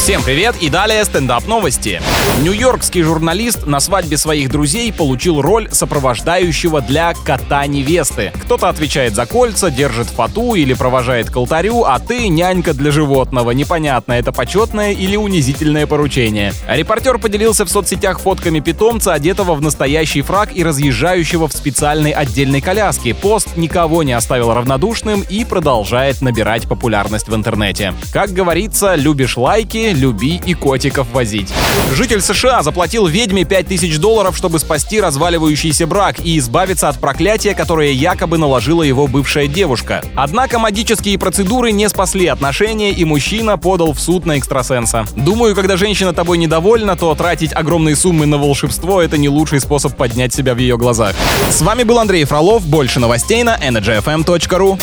Всем привет и далее стендап новости. Нью-Йоркский журналист на свадьбе своих друзей получил роль сопровождающего для кота невесты. Кто-то отвечает за кольца, держит фату или провожает к алтарю, а ты нянька для животного. Непонятно, это почетное или унизительное поручение. Репортер поделился в соцсетях фотками питомца, одетого в настоящий фраг и разъезжающего в специальной отдельной коляске. Пост никого не оставил равнодушным и продолжает набирать популярность в интернете. Как говорится, любишь лайки, люби и котиков возить. Житель США заплатил ведьме 5000 долларов, чтобы спасти разваливающийся брак и избавиться от проклятия, которое якобы наложила его бывшая девушка. Однако магические процедуры не спасли отношения, и мужчина подал в суд на экстрасенса. Думаю, когда женщина тобой недовольна, то тратить огромные суммы на волшебство — это не лучший способ поднять себя в ее глазах. С вами был Андрей Фролов. Больше новостей на energyfm.ru.